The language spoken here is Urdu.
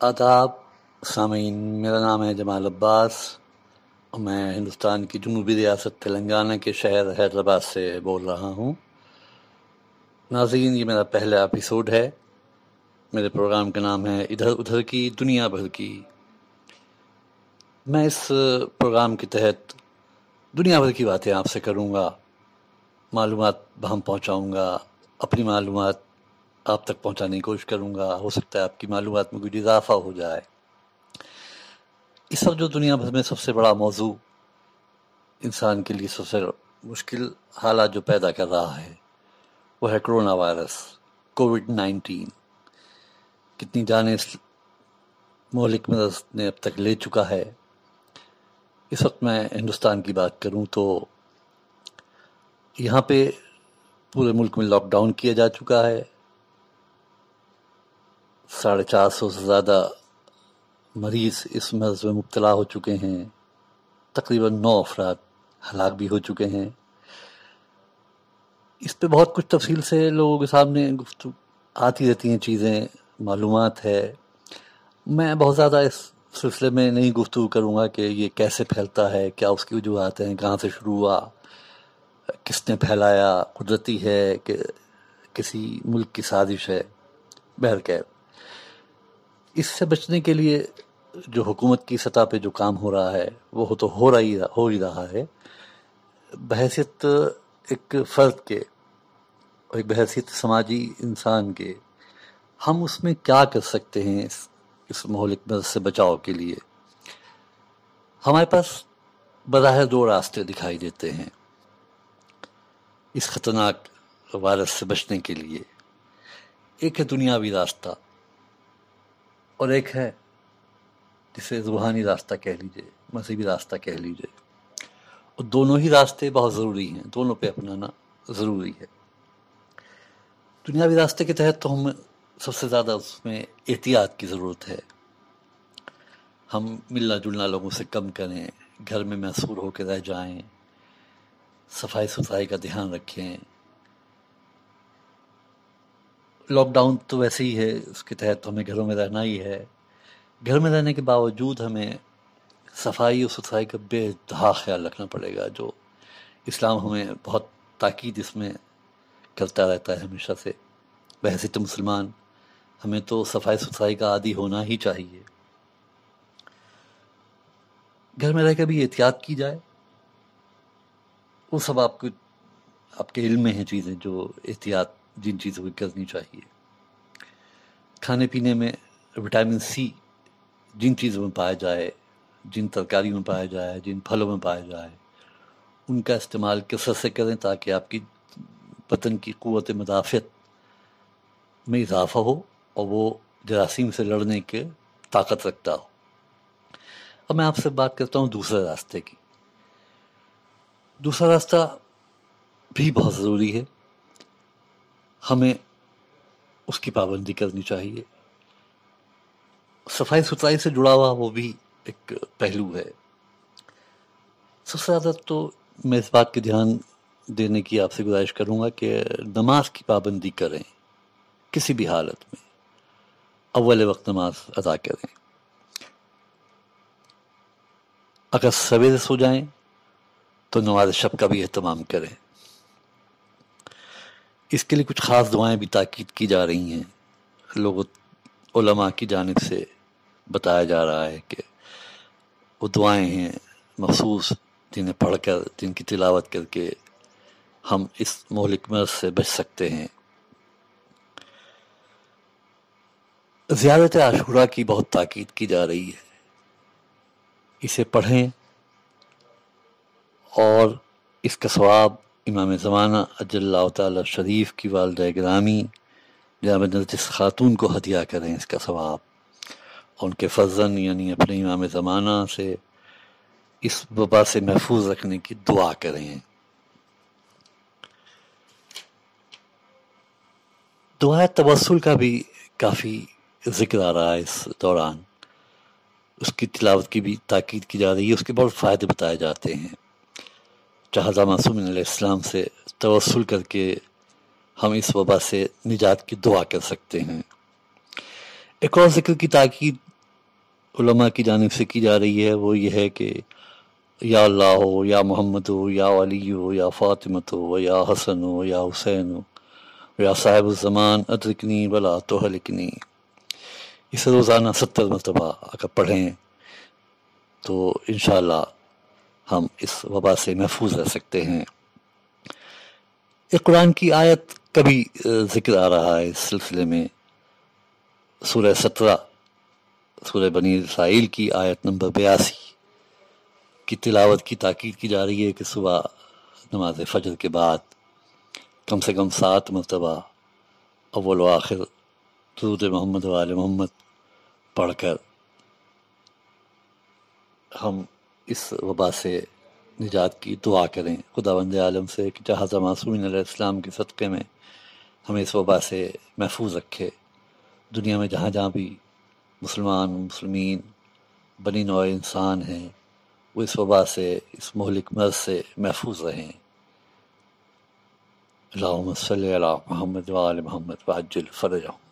آداب، سامعین، میرا نام ہے جمال عباس اور میں ہندوستان کی جنوبی ریاست تلنگانہ کے شہر حیدرآباد سے بول رہا ہوں۔ ناظرین، یہ میرا پہلا ایپیسوڈ ہے۔ میرے پروگرام کا نام ہے ادھر ادھر کی، دنیا بھر کی۔ میں اس پروگرام کے تحت دنیا بھر کی باتیں آپ سے کروں گا۔ معلومات بہم پہنچاؤں گا۔ اپنی معلومات آپ تک پہنچانے کی کوشش کروں گا۔ ہو سکتا ہے آپ کی معلومات میں کچھ اضافہ ہو جائے۔ اس وقت جو دنیا بھر میں سب سے بڑا موضوع انسان کے لیے سب سے مشکل حالات جو پیدا کر رہا ہے، وہ ہے کرونا وائرس، کووڈ نائنٹین۔ کتنی جانیں اس مہلک میں نے اب تک لے چکا ہے۔ اس وقت میں ہندوستان کی بات کروں تو یہاں پہ پورے ملک میں لاک ڈاؤن کیا جا چکا ہے۔ ساڑھے چار سو سے زیادہ مریض اس مرض میں مبتلا ہو چکے ہیں۔ تقریباً نو افراد ہلاک بھی ہو چکے ہیں۔ اس پہ بہت کچھ تفصیل سے لوگوں کے سامنے گفتگو آتی رہتی ہیں، چیزیں معلومات ہے۔ میں بہت زیادہ اس سلسلے میں نہیں گفتگو کروں گا کہ یہ کیسے پھیلتا ہے، کیا اس کی وجوہات ہیں، کہاں سے شروع ہوا، کس نے پھیلایا، قدرتی ہے کہ کسی ملک کی سازش ہے۔ بہرکیف اس سے بچنے کے لیے جو حکومت کی سطح پہ جو کام ہو رہا ہے، وہ تو ہو رہا ہی ہو ہی رہا ہے۔ بحثیت ایک فرد کے، ایک بحثیت سماجی انسان کے، ہم اس میں کیا کر سکتے ہیں اس اس مہلک مرض سے بچاؤ کے لیے؟ ہمارے پاس براہ دو راستے دکھائی دیتے ہیں۔ اس خطرناک وائرس سے بچنے کے لیے۔ ایک ہے دنیاوی راستہ۔ اور ایک ہے جسے روحانی راستہ کہہ لیجیے، مذہبی راستہ کہہ لیجیے۔ اور دونوں ہی راستے بہت ضروری ہیں، دونوں پہ اپنانا ضروری ہے۔ دنیاوی راستے کے تحت تو ہم سب سے زیادہ اس میں احتیاط کی ضرورت ہے۔ ہم ملنا جلنا لوگوں سے کم کریں، گھر میں محصور ہو کے رہ جائیں، صفائی ستھرائی کا دھیان رکھیں۔ لاک ڈاؤن تو ویسے ہی ہے، اس کے تحت ہمیں گھروں میں رہنا ہی ہے۔ گھر میں رہنے کے باوجود ہمیں صفائی اور ستھرائی کا بے انتہا خیال رکھنا پڑے گا، جو اسلام ہمیں بہت تاکید اس میں کرتا رہتا ہے ہمیشہ سے۔ بحثیت مسلمان، ہمیں تو صفائی ستھرائی کا عادی ہونا ہی چاہیے۔ گھر میں رہ کے بھی احتیاط کی جائے۔ وہ سب آپ کو، آپ کے علم میں ہیں چیزیں جو احتیاط جن چیزوں کی کرنی چاہیے۔ کھانے پینے میں وٹامن سی جن چیزوں میں پایا جائے، جن ترکاریوں میں پایا جائے، جن پھلوں میں پایا جائے، ان کا استعمال کثرت سے کریں تاکہ آپ کی پتن کی قوت مدافعت میں اضافہ ہو اور وہ جراثیم سے لڑنے کے طاقت رکھتا ہو۔ اب میں آپ سے بات کرتا ہوں دوسرے راستے کی۔ دوسرا راستہ بھی بہت ضروری ہے۔ ہمیں اس کی پابندی کرنی چاہیے۔ صفائی ستھرائی سے جڑا ہوا وہ بھی ایک پہلو ہے۔ سب سے زیادہ تو میں اس بات کے دھیان دینے کی آپ سے گزارش کروں گا کہ نماز کی پابندی کریں، کسی بھی حالت میں۔ اول وقت نماز ادا کریں۔ اگر سویرے سو جائیں تو نماز شب کا بھی اہتمام کریں۔ اس کے لیے کچھ خاص دعائیں بھی تاکید کی جا رہی ہیں۔ لوگ علماء کی جانب سے بتایا جا رہا ہے کہ وہ دعائیں ہیں مخصوص، جنہیں پڑھ کر، جن کی تلاوت کر کے ہم اس مہلک مرض سے بچ سکتے ہیں۔ زیادت عاشورہ کی بہت تاکید کی جا رہی ہے۔ اسے پڑھیں اور اس کا ثواب امام زمانہ اجل اللہ تعالی شریف کی والدہ گرامی جامع نرجس خاتون کو ہدیہ کریں اس کا ثواب۔ اور ان کے فضن یعنی اپنے امام زمانہ سے اس وبا سے محفوظ رکھنے کی دعا کریں۔ دعا تبسل کا بھی کافی ذکر آ رہا ہے اس دوران۔ اس کی تلاوت کی بھی تاکید کی جا رہی ہے، اس کے بہت فائدے بتائے جاتے ہیں۔ جہازہ معصوم علیہ السلام سے توسل کر کے ہم اس وبا سے نجات کی دعا کر سکتے ہیں۔ ایک اور ذکر کی تاکید علماء کی جانب سے کی جا رہی ہے، وہ یہ ہے کہ یا اللہ ہو، یا محمد ہو، یا علی ہو، یا فاطمت ہو، یا حسن ہو، یا حسین ہو، یا صاحب الزمان، ادرکنی، بلا تو اسے روزانہ ستر مرتبہ اگر پڑھیں تو انشاءاللہ ہم اس وبا سے محفوظ رہ سکتے ہیں۔ ایک قرآن کی آیت کبھی ذکر آ رہا ہے اس سلسلے میں۔ سورہ سترہ، سورہ بنی اسرائیل کی آیت نمبر بیاسی کی تلاوت کی تاکید کی جا رہی ہے کہ صبح نماز فجر کے بعد کم سے کم سات مرتبہ اول و آخر درود محمد وال محمد پڑھ کر ہم اس وبا سے نجات کی دعا کریں۔ خدا بند عالم سے کہ جہاز معصومین علیہ السلام کے صدقے میں ہمیں اس وبا سے محفوظ رکھے۔ دنیا میں جہاں جہاں بھی مسلمان، مسلمین، بنی نوع انسان ہیں، وہ اس وبا سے، اس مہلک مرض سے محفوظ رہیں۔ اللہم صلی اللہ محمد وآل محمد وعجل فرجہم۔